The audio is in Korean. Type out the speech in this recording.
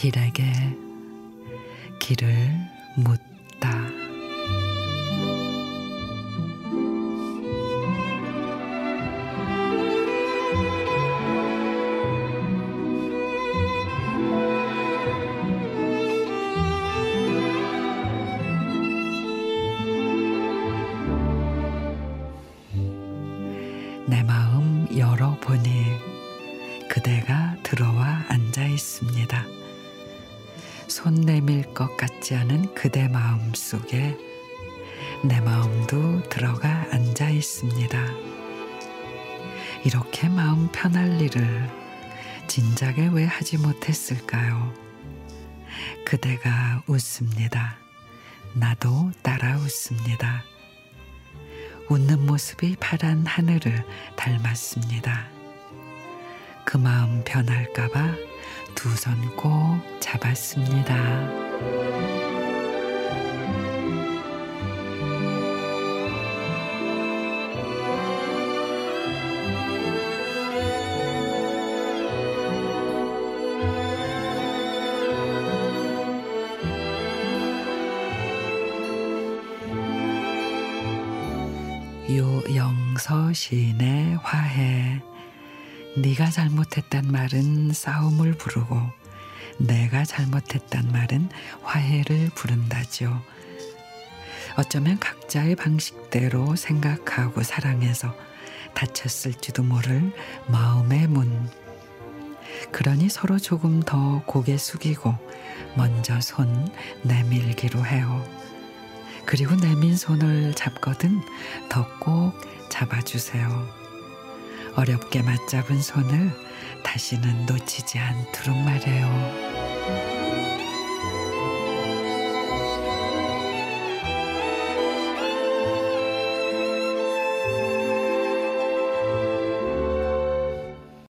길에게 길을 묻 내 마음 열어보니 그대가 들어와 앉아 있습니다. 손 내밀 것 같지 않은 그대 마음 속에 내 마음도 들어가 앉아 있습니다. 이렇게 마음 편할 일을 진작에 왜 하지 못했을까요? 그대가 웃습니다. 나도 따라 웃습니다. 웃는 모습이 파란 하늘을 닮았습니다. 그 마음 변할까봐 두 손 꼭 잡았습니다. 유영서 시인의 화해 네가 잘못했단 말은 싸움을 부르고 내가 잘못했단 말은 화해를 부른다지요. 어쩌면 각자의 방식대로 생각하고 사랑해서 다쳤을지도 모를 마음의 문. 그러니 서로 조금 더 고개 숙이고 먼저 손 내밀기로 해요. 그리고 내민 손을 잡거든 더 꼭 잡아주세요. 어렵게 맞잡은 손을 다시는 놓치지 않도록 말해요.